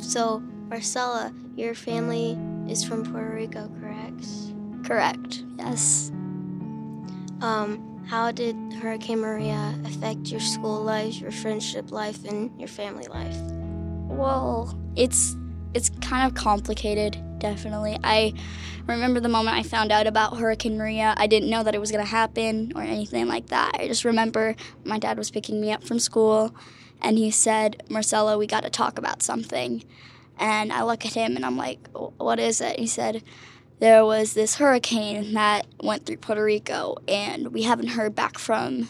So, Marcela, your family is from Puerto Rico, correct? Correct. Yes. Um, how did Hurricane Maria affect your school life, your friendship life, and your family life? Well, it's it's kind of complicated, definitely. I remember the moment I found out about Hurricane Maria. I didn't know that it was going to happen or anything like that. I just remember my dad was picking me up from school and he said, Marcela, we got to talk about something. And I look at him and I'm like, what is it? He said, there was this hurricane that went through Puerto Rico and we haven't heard back from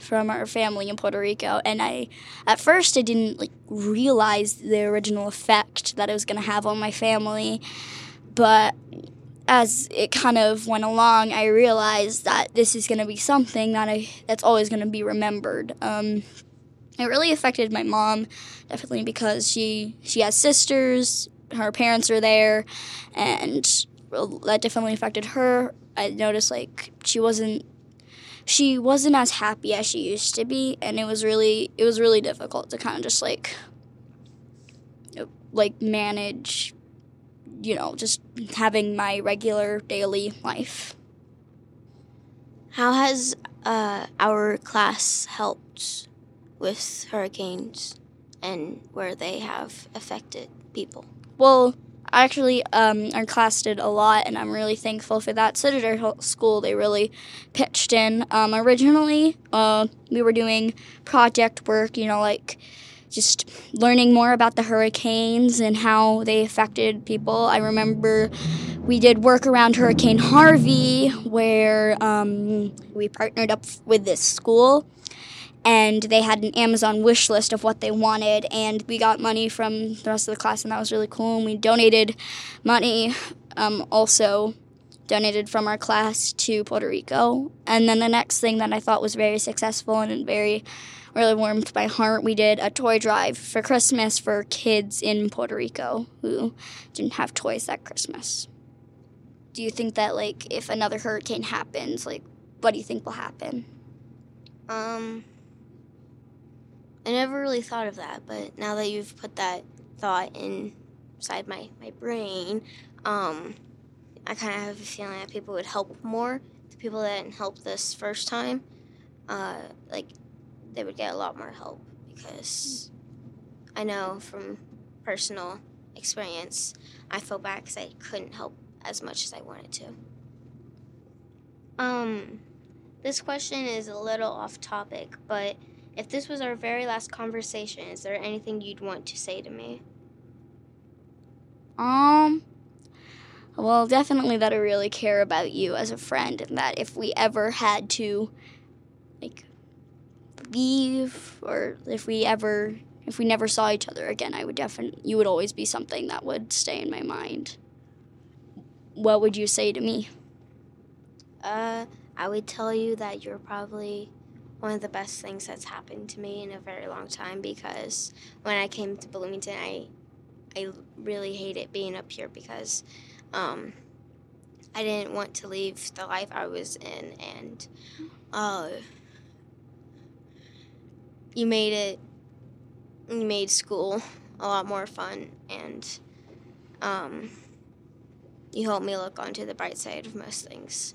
from our family in Puerto Rico, and I, at first, I didn't like realize the original effect that it was going to have on my family, but as it kind of went along, I realized that this is going to be something that I that's always going to be remembered. Um, it really affected my mom, definitely because she she has sisters, her parents are there, and that definitely affected her. I noticed like she wasn't she wasn't as happy as she used to be and it was really it was really difficult to kind of just like like manage you know just having my regular daily life how has uh, our class helped with hurricanes and where they have affected people. Well actually um, our class did a lot and i'm really thankful for that. Our school they really pitched in. Um, originally uh, we were doing project work you know like just learning more about the hurricanes and how they affected people. I remember we did work around hurricane harvey where um, we partnered up with this school and they had an Amazon wish list of what they wanted, and we got money from the rest of the class, and that was really cool. And we donated money, um, also donated from our class to Puerto Rico. And then the next thing that I thought was very successful and very really warmed my heart, we did a toy drive for Christmas for kids in Puerto Rico who didn't have toys that Christmas. Do you think that like if another hurricane happens, like what do you think will happen? Um I never really thought of that, but now that you've put that thought inside my, my brain, um, I kind of have a feeling that people would help more. The people that didn't help this first time, uh, like, they would get a lot more help because I know from personal experience, I feel bad because I couldn't help as much as I wanted to. Um, this question is a little off topic, but if this was our very last conversation, is there anything you'd want to say to me? Um, well, definitely that I really care about you as a friend, and that if we ever had to, like, leave, or if we ever, if we never saw each other again, I would definitely, you would always be something that would stay in my mind. What would you say to me? Uh, I would tell you that you're probably one of the best things that's happened to me in a very long time because when I came to Bloomington, I I really hated being up here because um, I didn't want to leave the life I was in, and uh, you made it. You made school a lot more fun, and um, you helped me look onto the bright side of most things.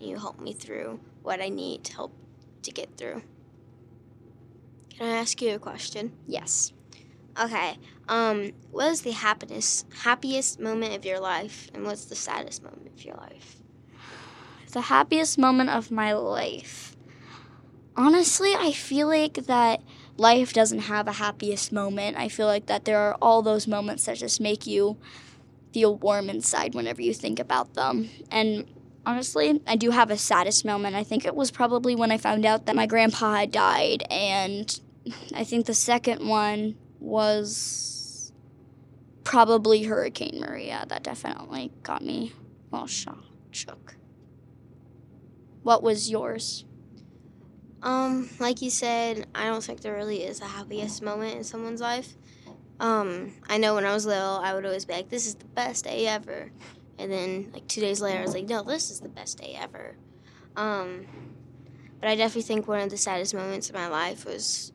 You helped me through what I need to help to get through. Can I ask you a question? Yes. Okay. Um, what is the happiest happiest moment of your life, and what's the saddest moment of your life? The happiest moment of my life. Honestly, I feel like that life doesn't have a happiest moment. I feel like that there are all those moments that just make you feel warm inside whenever you think about them. And honestly. I do have a saddest moment. I think it was probably when I found out that my grandpa had died, and I think the second one was probably Hurricane Maria. That definitely got me all shook. What was yours? Um, like you said, I don't think there really is a happiest moment in someone's life. Um, I know when I was little, I would always be like, "This is the best day ever," And then like two days later, I was like, no, this is the best day ever. Um, but I definitely think one of the saddest moments of my life was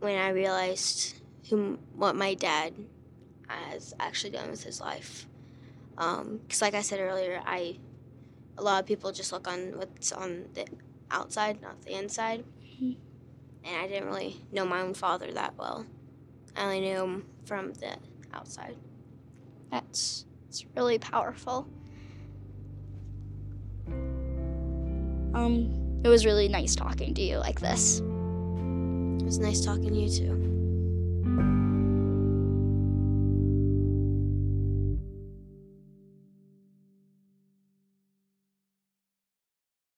when I realized who what my dad has actually done with his life. Because, like I said earlier, I a lot of people just look on what's on the outside, not the inside. Mhm. And I didn't really know my own father that well. I only knew him from the outside. That's it's really powerful. Um, it was really nice talking to you like this. It was nice talking to you too.